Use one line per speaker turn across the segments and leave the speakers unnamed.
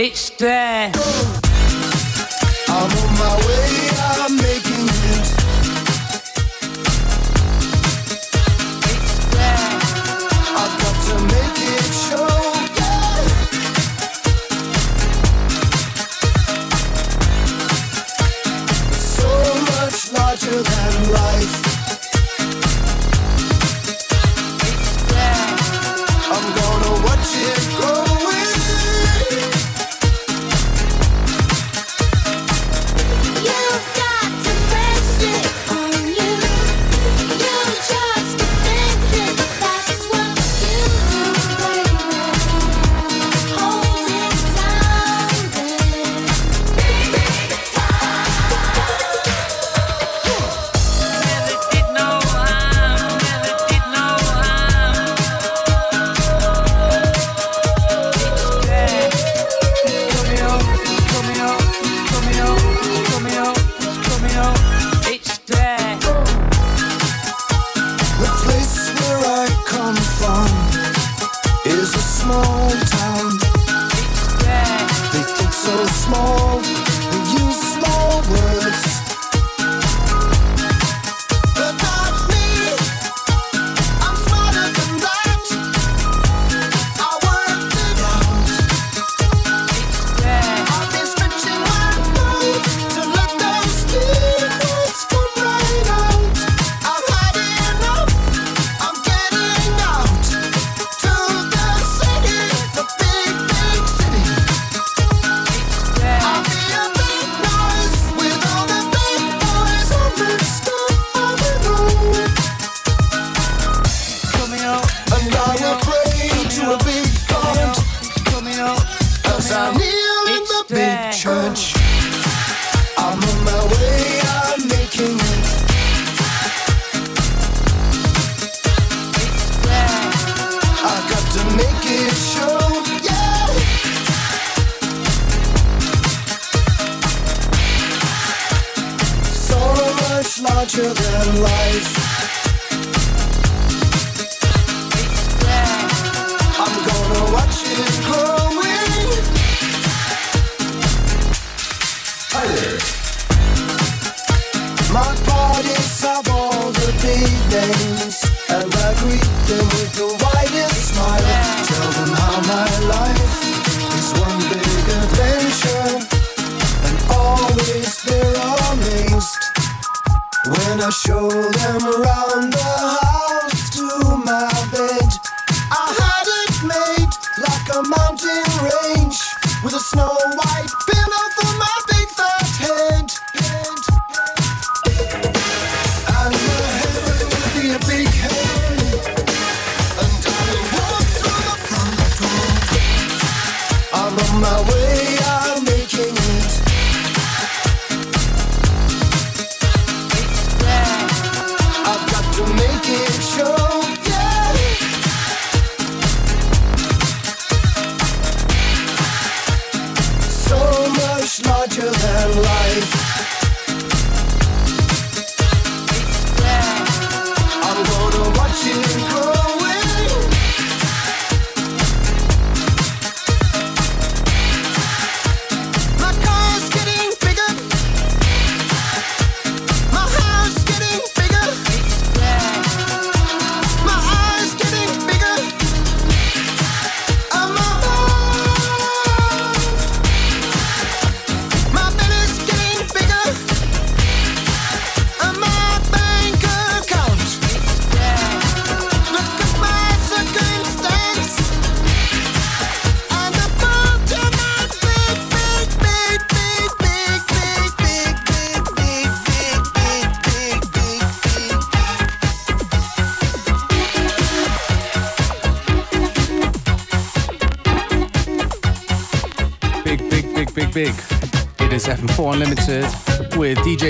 It's there.
I'm on my way.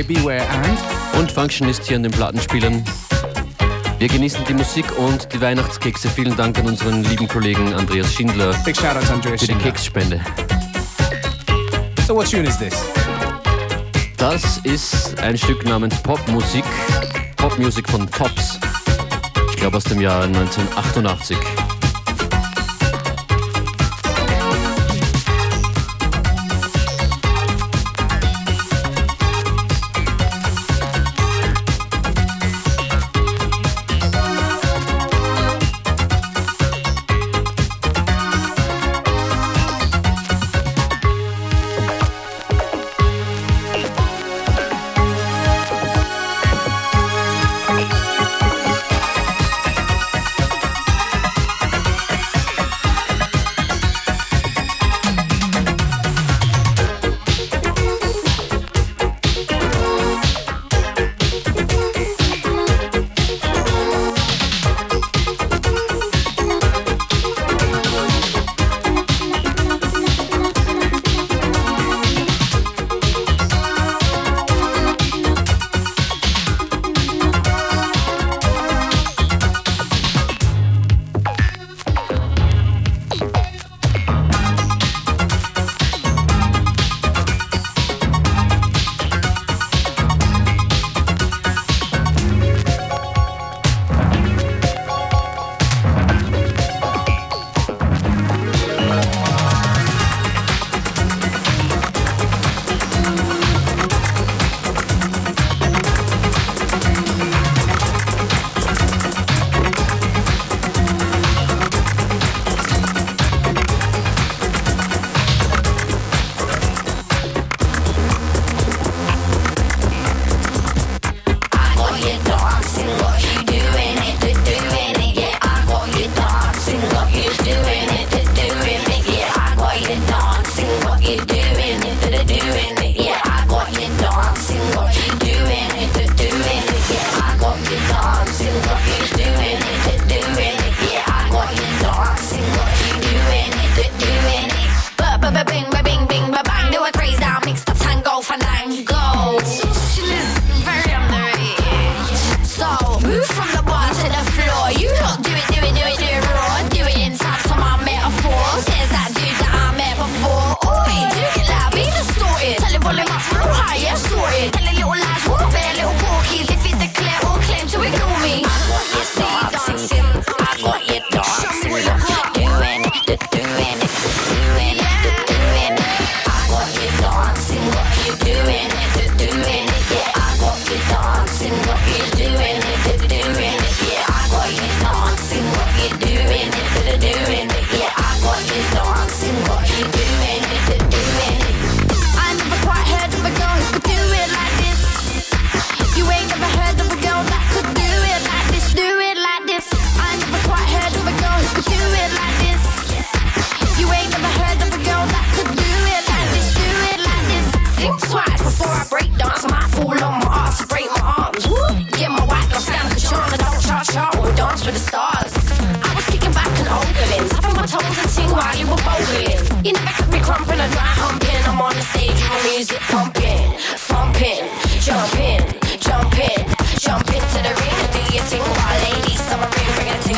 Beware Ant.
Und Function ist hier an den Plattenspielern. Wir genießen die Musik und die Weihnachtskekse. Vielen Dank an unseren lieben Kollegen Andreas Schindler
Big shoutouts, Andreas
für die Keksspende.
So what tune is this?
Das ist ein Stück namens Popmusik, Popmusik von Tops. Ich glaube aus dem Jahr 1988.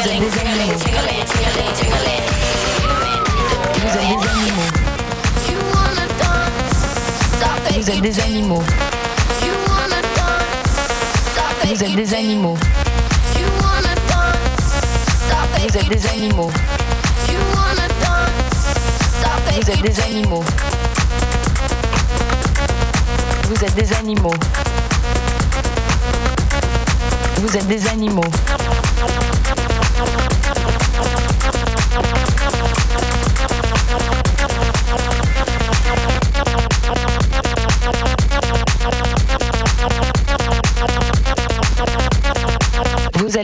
Tingling, tingling, tingling, tingling, tingling.
Vous êtes des animaux. Vous êtes des animaux. Vous êtes des animaux. Vous êtes des animaux. Vous êtes des animaux. Vous êtes des animaux. Vous êtes des animaux.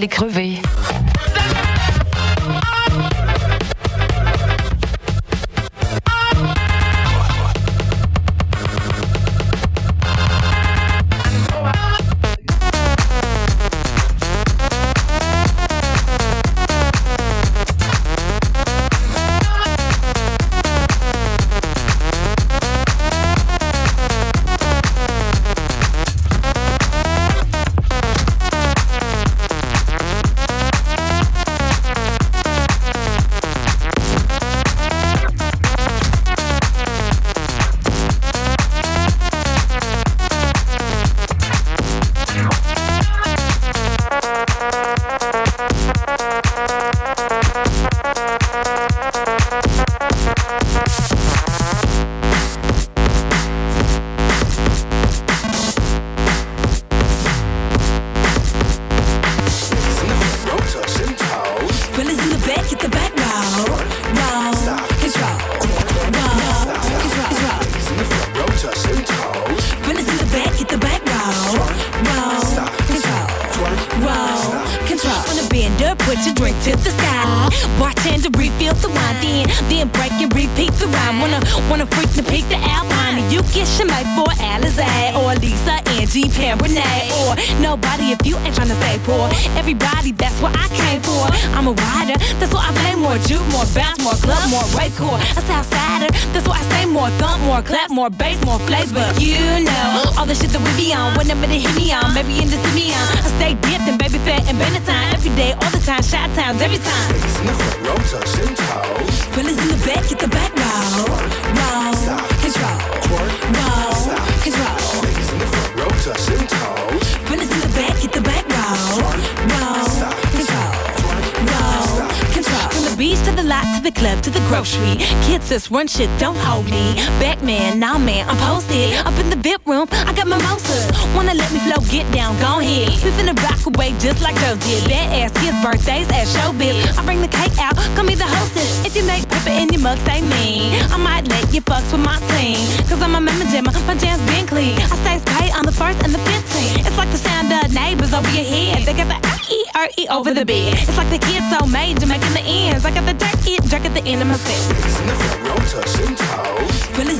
crevé get your mate for Alizé or Lisa, Angie, Pam, Renee, or nobody if you ain't tryna stay poor. Everybody, that's what I came for. I'm a rider, that's why I play more juke, more bounce, more club, more race core. A Southsider, that's why I say more thump, more clap, more bass, more flavor. You know all the shit that we be on. Whenever they hit me on, maybe in the me on. I stay dipped and baby fat and time every day, all the time. Shot towns every time. Fellas in the back, get the back Fellas the the club to the grocery. Kids just run shit, don't hold me. Back man, nah man, I'm posted. Up in the VIP room, I got my mimosas. Wanna let me flow, get down, go ahead. We finna rock away just like those did. Badass kids, birthdays, at showbiz. I bring the cake out, come be the hostess. If you make paper in your mug, say me. I might let you fucks with my team. Cause I'm a member jammer, my jam's been clean. I stay paid on the first and the 15th. It's like the sound of neighbors over your head. They got the R-E-R-E over the bed. It's like the kids so major making the ends. I got the dirt, it, at the end of my set. Fellas in the
Come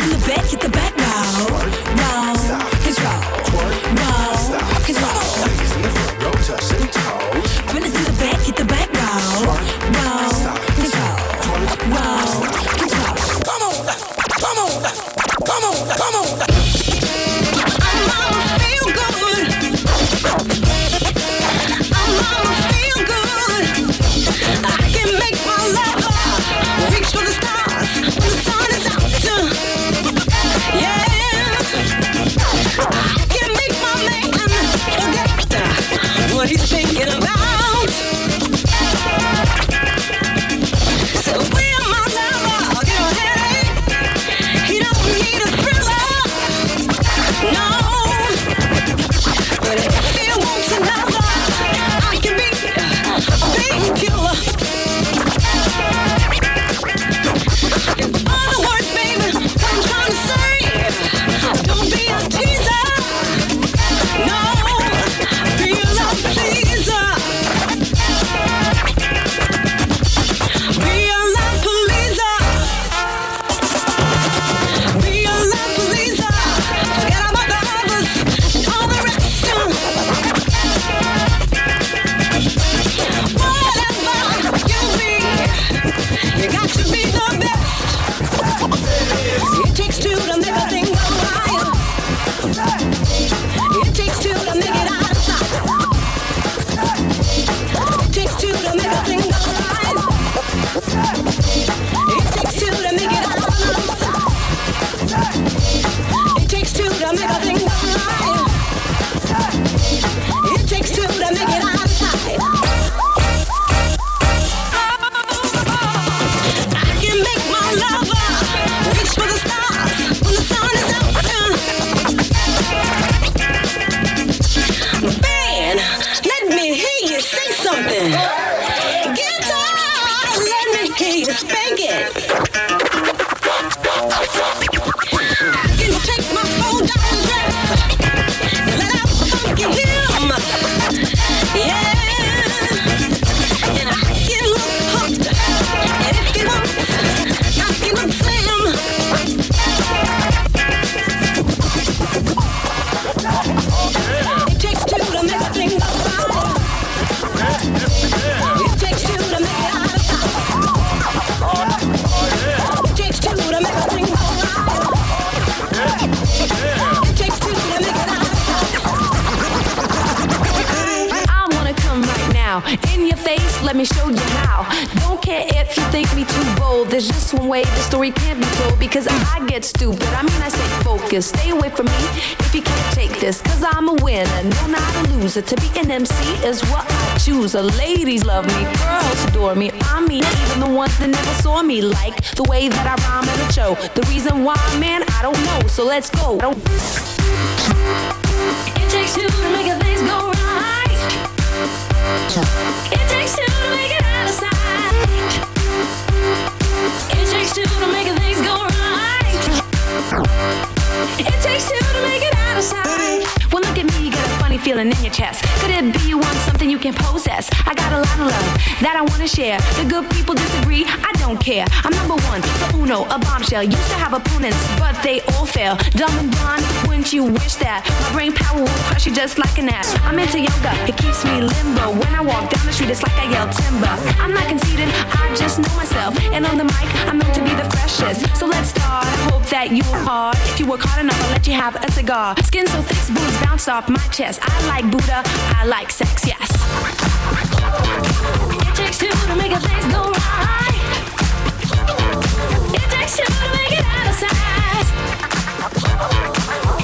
I
stay away from me if you can't take this. Cause I'm a winner, no, not a loser. To be an MC is what I choose. The ladies love me, girls adore me. I mean, even the ones that never saw me like the way that I rhyme at a show. The reason why, man, I don't know. So let's go.
It takes two to make a go right.
Feeling in your chest. Could it be you want something you can possess? I got a lot of love that I wanna share. The good people disagree, I don't care. I'm number one, the uno, a bombshell. Used to have opponents, but they all fail. Dumb and blonde, wouldn't you wish that? My brain power will crush you just like an ass. I'm into yoga, it keeps me limbo. When I walk down the street, it's like I yell timber. I'm not conceited, I just know myself. And on the mic, I'm known to be the freshest. So let's start. I hope that you are. If you work hard enough, I'll let you have a cigar. Skin so thick, spoons bounce off my chest. I like Buddha, I like sex, yes.
It takes two to make a go right. It takes two to make it out of.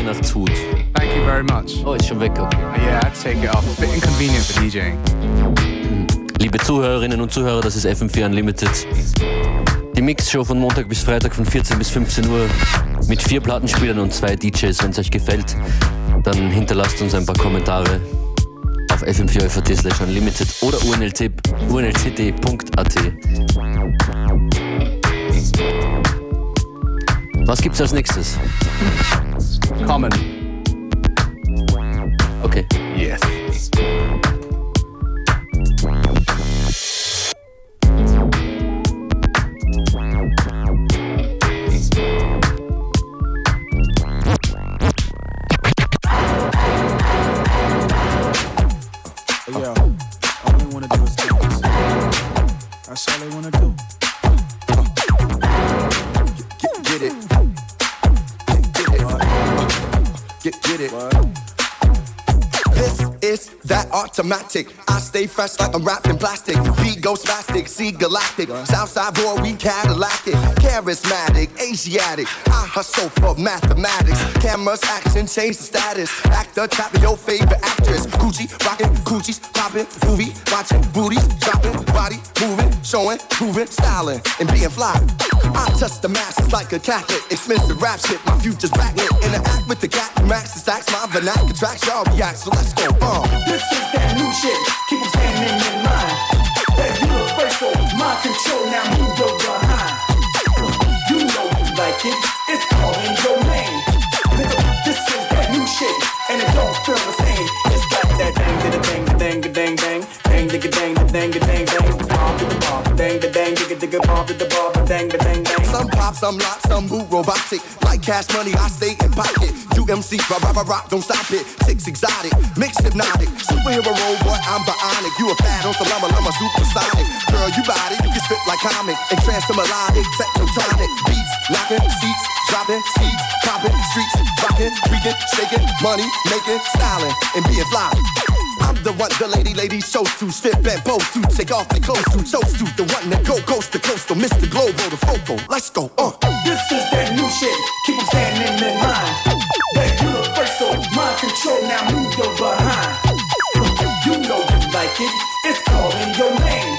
Deinen Weihnachtshut.
Thank you very much.
Oh, ist schon weg, okay.
Yeah, I had to take it off. It's a bit inconvenient for DJing.
Liebe Zuhörerinnen und Zuhörer, das ist FM4 Unlimited. Die Mixshow von Montag bis Freitag von 14 bis 15 Uhr mit vier Plattenspielern und zwei DJs. Wenn es euch gefällt, dann hinterlasst uns ein paar Kommentare auf fm4 slash unlimited oder unlct.at. Was gibt's als nächstes?
Common.
Okay.
Yes.
Automatic. Stay fresh like I'm wrapped in plastic. Beat goes spastic, see galactic. Southside boy, we Cadillac it. Charismatic, Asiatic. I hustle for mathematics. Cameras, action, change the status. Actor, trapping your favorite actress. Gucci, rockin', Gucci's poppin', movie, watching booties, dropping, body moving, showing, proving, styling, and being fly. I touch the masses like a Catholic. Expensive rap shit, my future's backlit. Interact with the cat, max the stacks, my vernacular tracks, y'all react, so let's go. Uh.
This is that new shit. 'Em standing in line. That universal mind control. Now move your behind. You know you like it. It's calling your name. Nigga, This is that new shit, and it don't feel the same. It's got that dang, da dang, da dang, da dang, dang, dang, digga, dang, da dang, da dang, bang in the ball, dang the dang, nigga bar to the ball, but bang, bang, bang.
Some pop, some lock, some boot, robotic. Like cash money, I stay in pocket. UMC, rah rah rah rah, don't stop it. Six exotic, mix hypnotic. Superhero boy, I'm bionic. You a fat on some llama, super supersonic. Girl, you body, you can spit like comic. And trance to melodic, technotonic. Beats, knocking, seats, dropping, seats, popping, streets, rocking, freaking, shaking, money, making, styling, and being fly. I'm the one the lady ladies chose to spit and pose to Take off the clothes to show to The one that go coast to coast Mr. Global the Fobo. Let's go, uh.
This is that new shit. Keep them standing in line. That universal mind control Now move your behind. You know you like it. It's calling your name.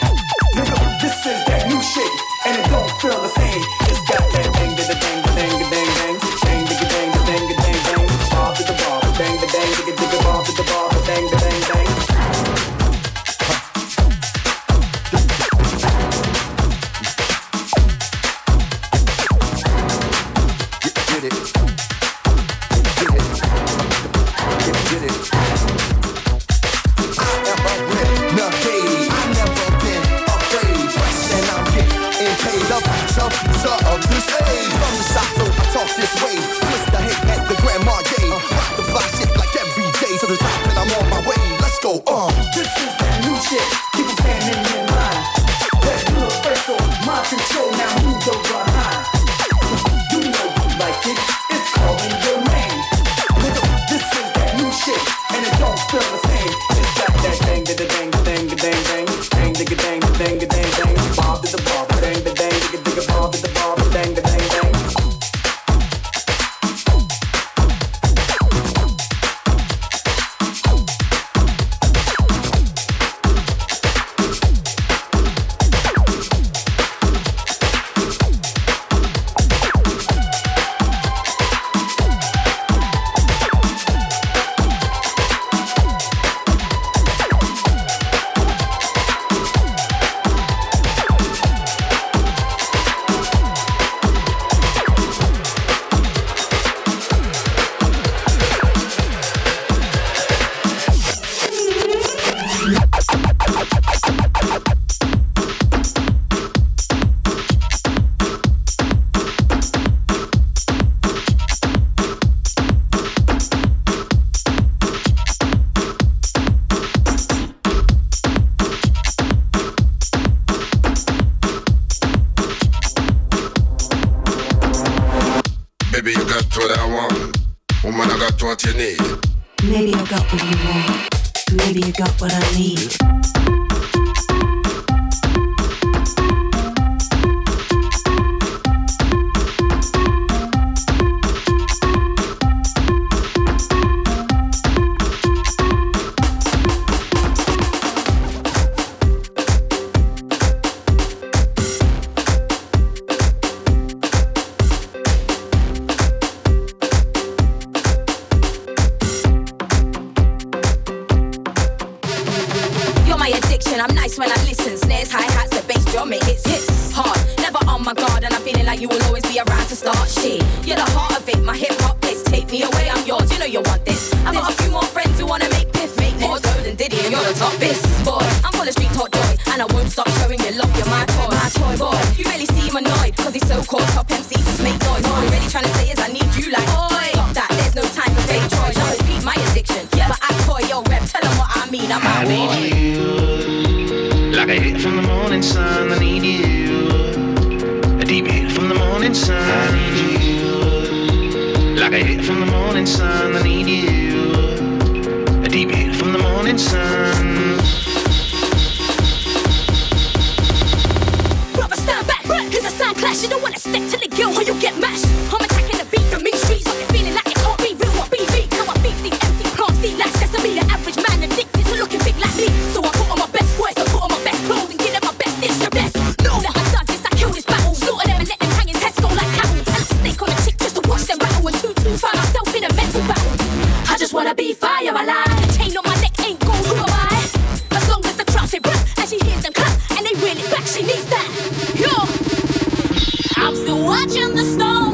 Nigga, this is that new shit And it don't feel the same. It's got that thing you.
Maybe you got
what I
need.
Find myself in a mental battle. I just wanna be fire alive. Chain on my neck ain't gold, who am As long as the crowd say rap, and she hears them clap, and they really back, she needs that. Yo, I'm still watching the stars.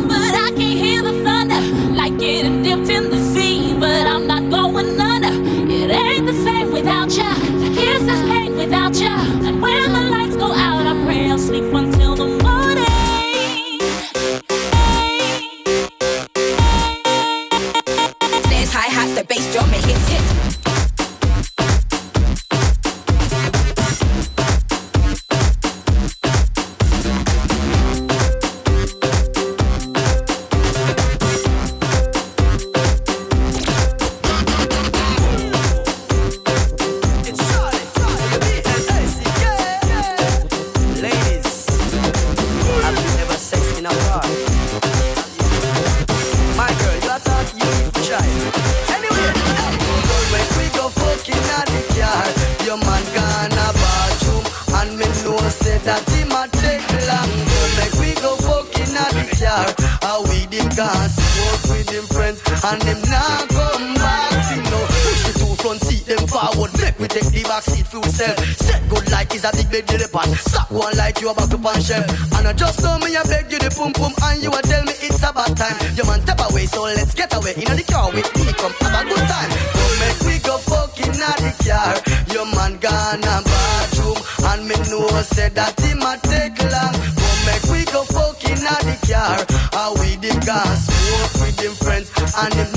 And
him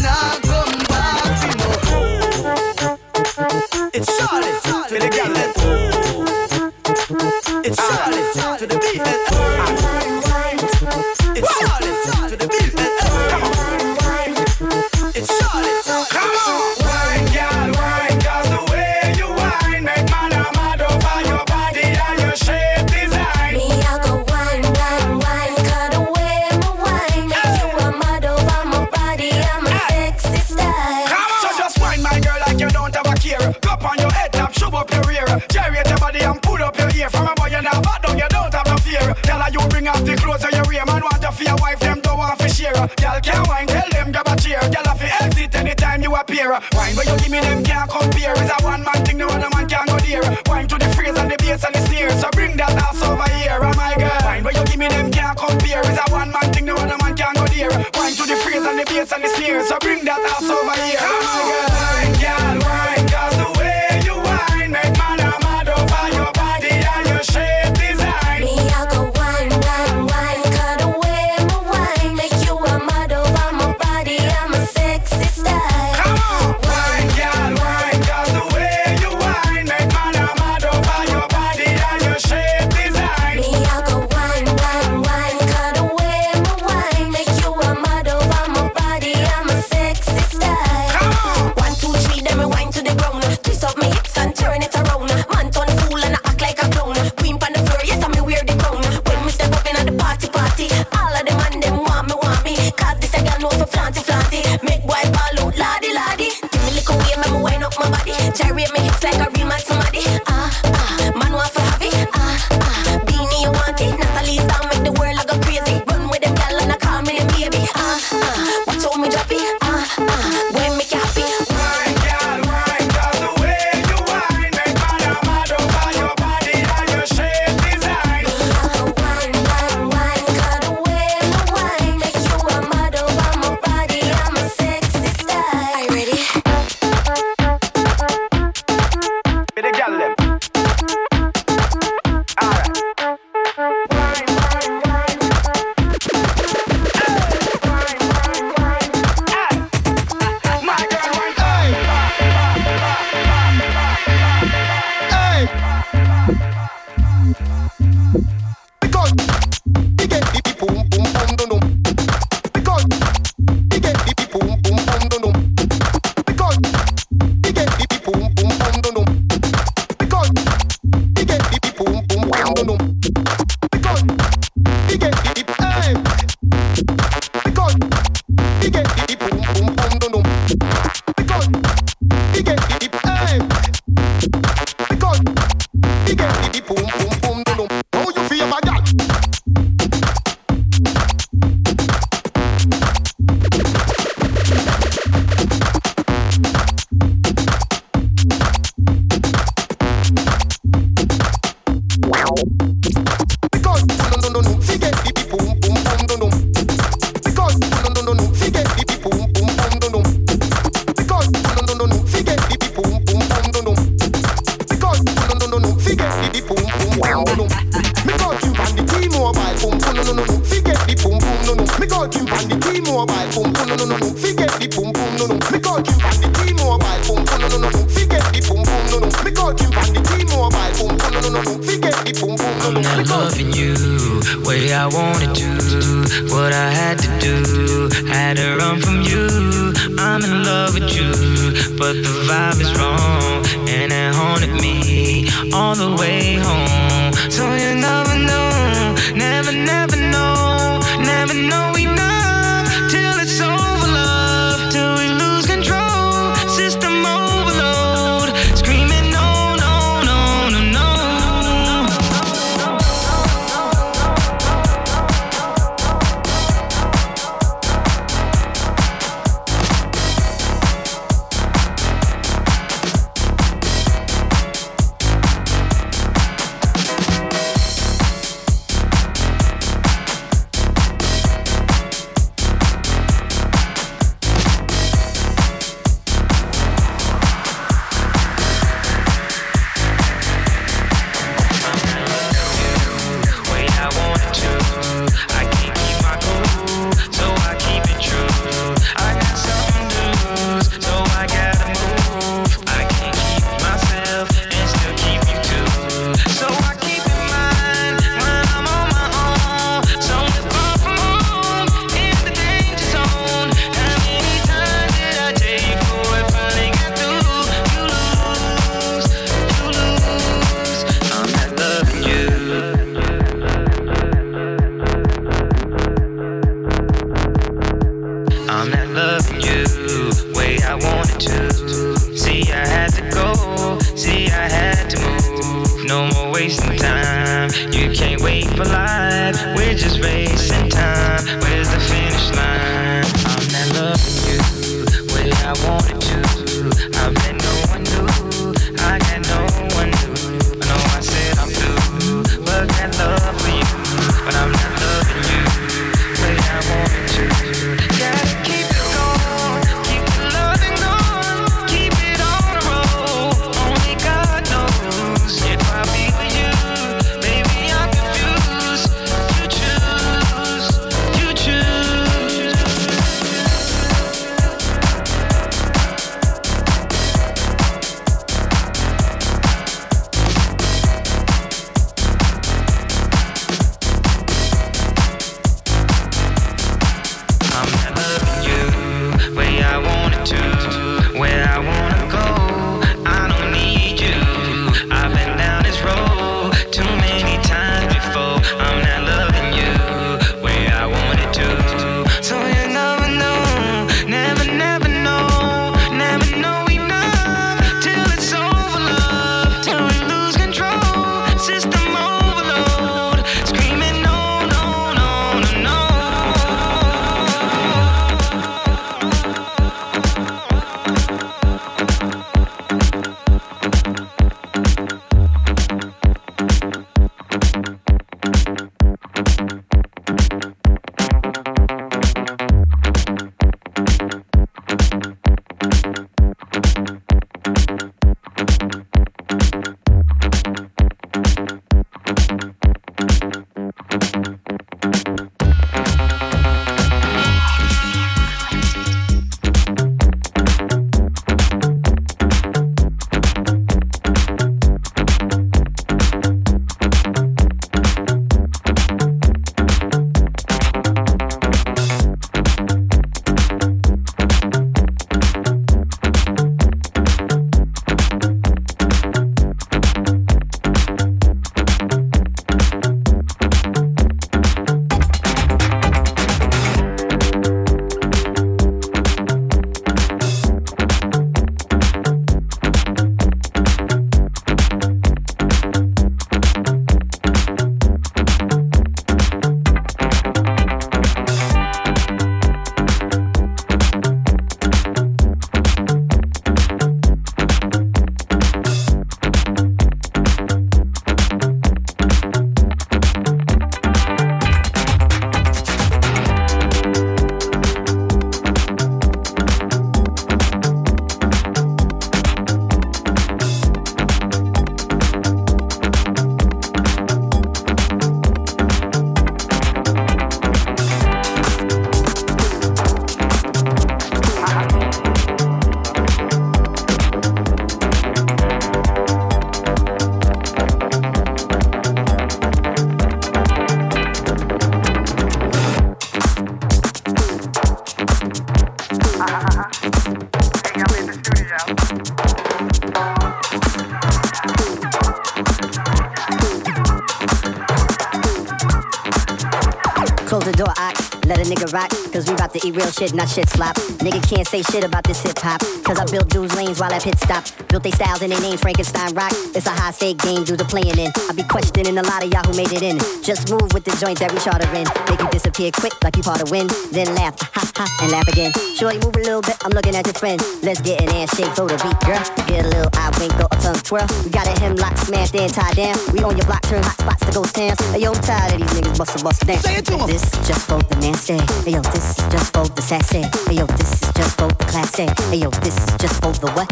real
shit, not shit slop. Nigga can't say shit about this hip hop, cause I built dudes lanes while I pit stop. Built they styles and they names Frankenstein rock. It's a high stake game dudes are playing in. I be questioning a lot of y'all who made it in. Just move with the joint that we charter in. Make you disappear quick like you part of wind. Then laugh, ha ha, and laugh again. Sure, you move a little bit, I'm looking at your friend. Let's get an ass shake for the beat, girl. Get a little eye wink or a tongue twirl. We got a hemlock smashed and tied down. We on your block, turn hot spots to ghost towns. Hey, yo, I'm tired of these niggas bustin' bustin' down. Say it to. This just for the nasty. Hey, yo, this is just for the sassy. Hey, yo, this is just for the classy. Hey, yo, this is just for the what?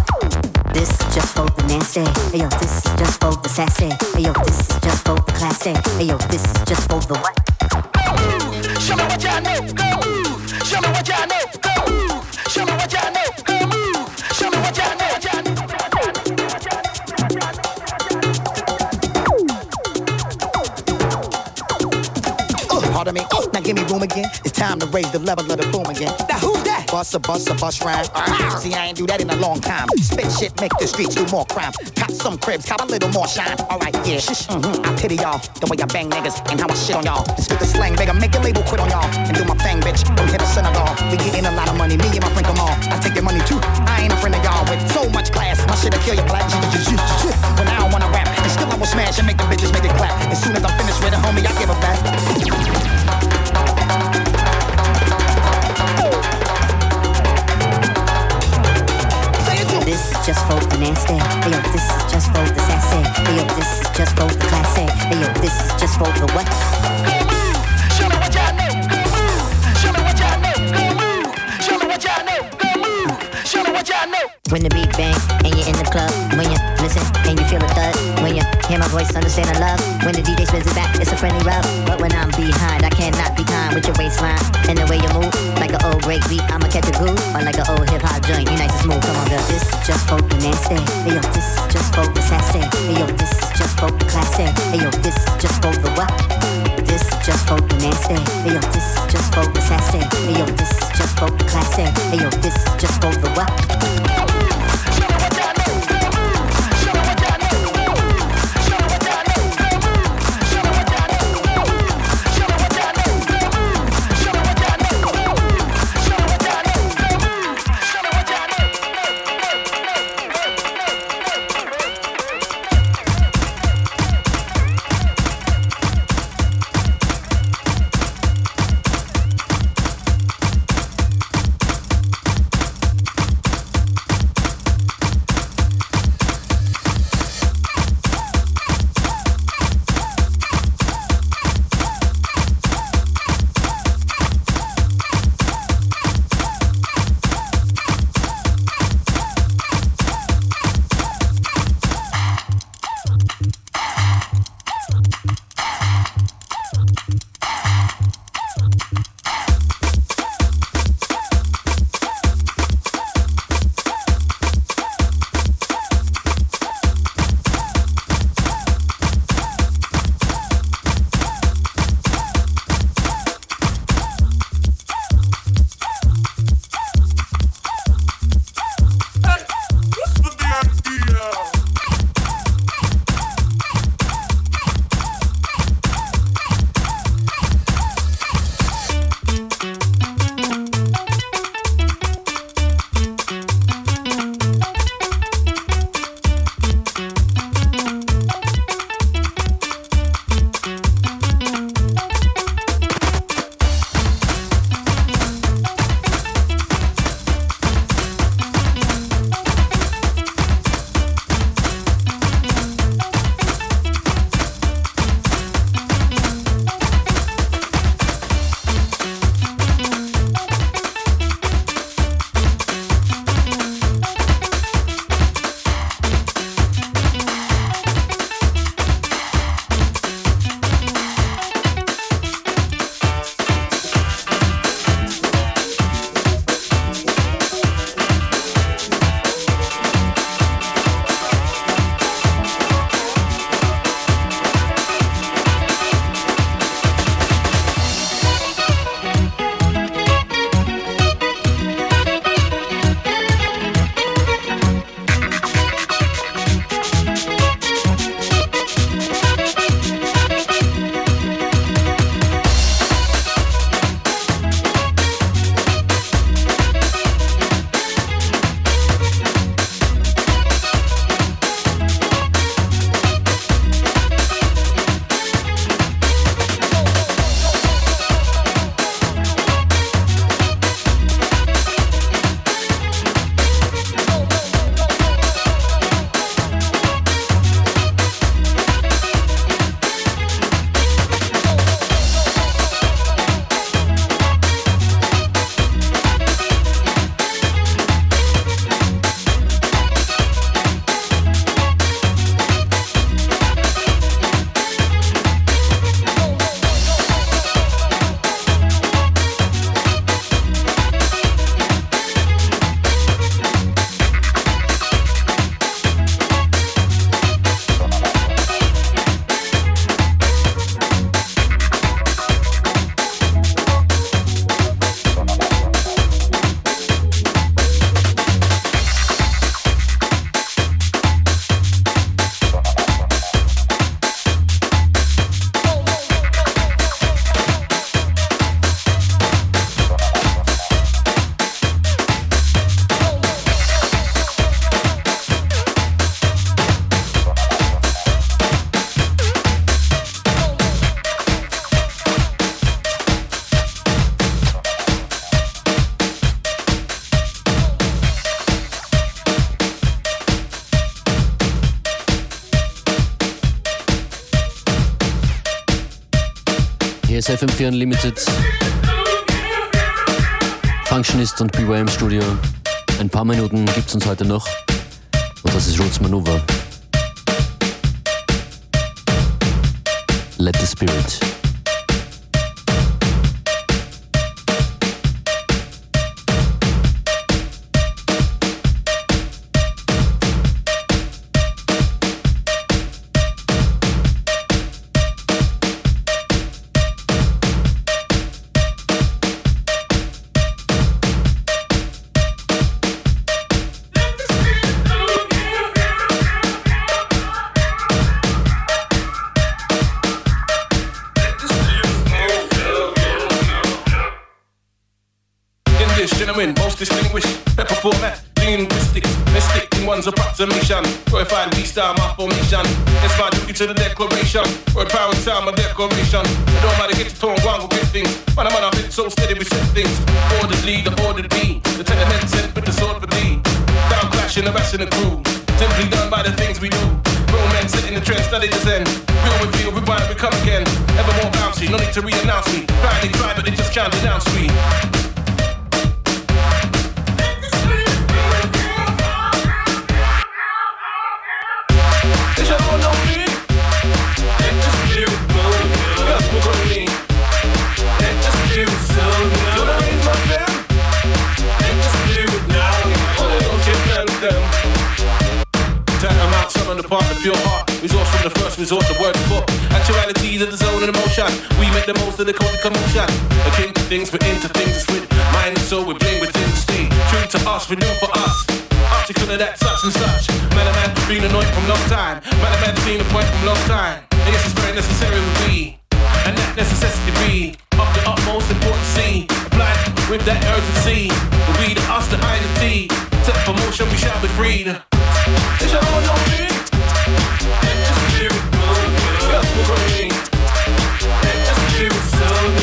This is just for the nasty. Hey, yo, this is just for the sassy. Hey, yo, this is just for the classy. Hey, yo, this is just for the what?
Show me what y'all
room again. It's time to raise the level of the boom again. Now who's that? Bust a bust a bust rhyme. See, I ain't do that in a long time. Spit shit, make the streets do more crime. Cop some cribs, cop a little more shine. Alright, yeah. Shush. Mm-hmm. I pity y'all. The way I bang niggas and how I shit on y'all. Spit the slang, bigger, make your label quit on y'all. And do my thing, bitch. From here to Senegal. We getting a lot of money, me and my friend Kamal. I take your money too. I ain't a friend of y'all with so much class. My shit'll kill your black. When I don't wanna rap, and still I will smash and make the bitches make it clap. As soon as I'm finished with it, homie, I give a back.
Just for the nasty. Hey yo, this is just for the sassy. Hey yo, this is just for the classy. Hey yo, this is just for the what?
Show me what y'all know. Go move. Show me what y'all know. Go move. Show me what y'all know. Go move. Show me what y'all know.
When the beat bang and you're in the club, when you listen and you feel a thud, when hear my voice, understand the love. When the DJ spins it back, it's a friendly rub. But when I'm behind, I cannot be kind with your waistline and the way you move, like an old break beat, I'ma catch a groove, or like an old hip hop joint, you nice and smooth. Come on, girl, this just for the nasty. Hey yo, this just for the sassy. Hey yo, this just for the classy. Hey yo, this just for the what? This just for the nasty. Hey yo, this just for the sassy. Hey yo, this just for the classy. Hey yo, this just for the what?
Ist FM4 Unlimited. Functionist und BYM Studio. Ein paar Minuten gibt's uns heute noch. Und das ist Rhodes Maneuver. Let the Spirit.
Gentlemen, most distinguished. Pepper format, linguistic, mystic in one's approximation. Glorifying beast style, my formation. It's my duty to the declaration. Word power time, my declaration. It don't matter, get the tone, one will get things. Man, I'm on a bit so steady, we set things. Orders lead, the order be. The tenement sent with the sword for thee. Down clashing, the rest in the crew. Simply done by the things we do. Grown men setting the trend, study the zen. Real we feel, we we come again. Ever more bouncy, no need to re-announce me. They try, but they just can't denounce me. Pure heart. Resource from the first resort, the word book. Actuality to the zone and emotion. We make the most of the culture commotion. Akin to things, we're into things. With mind and soul, we bling within stay. True to us, do for us. Article of that such and such. Man, a man been annoyed from long time. Man, a man seen a point from long time. And yes, it's very necessary with we. And that necessity be of the utmost importance. Applied with that urgency. We, the us, the I, the T. Set for motion, we shall be freed. It's spirit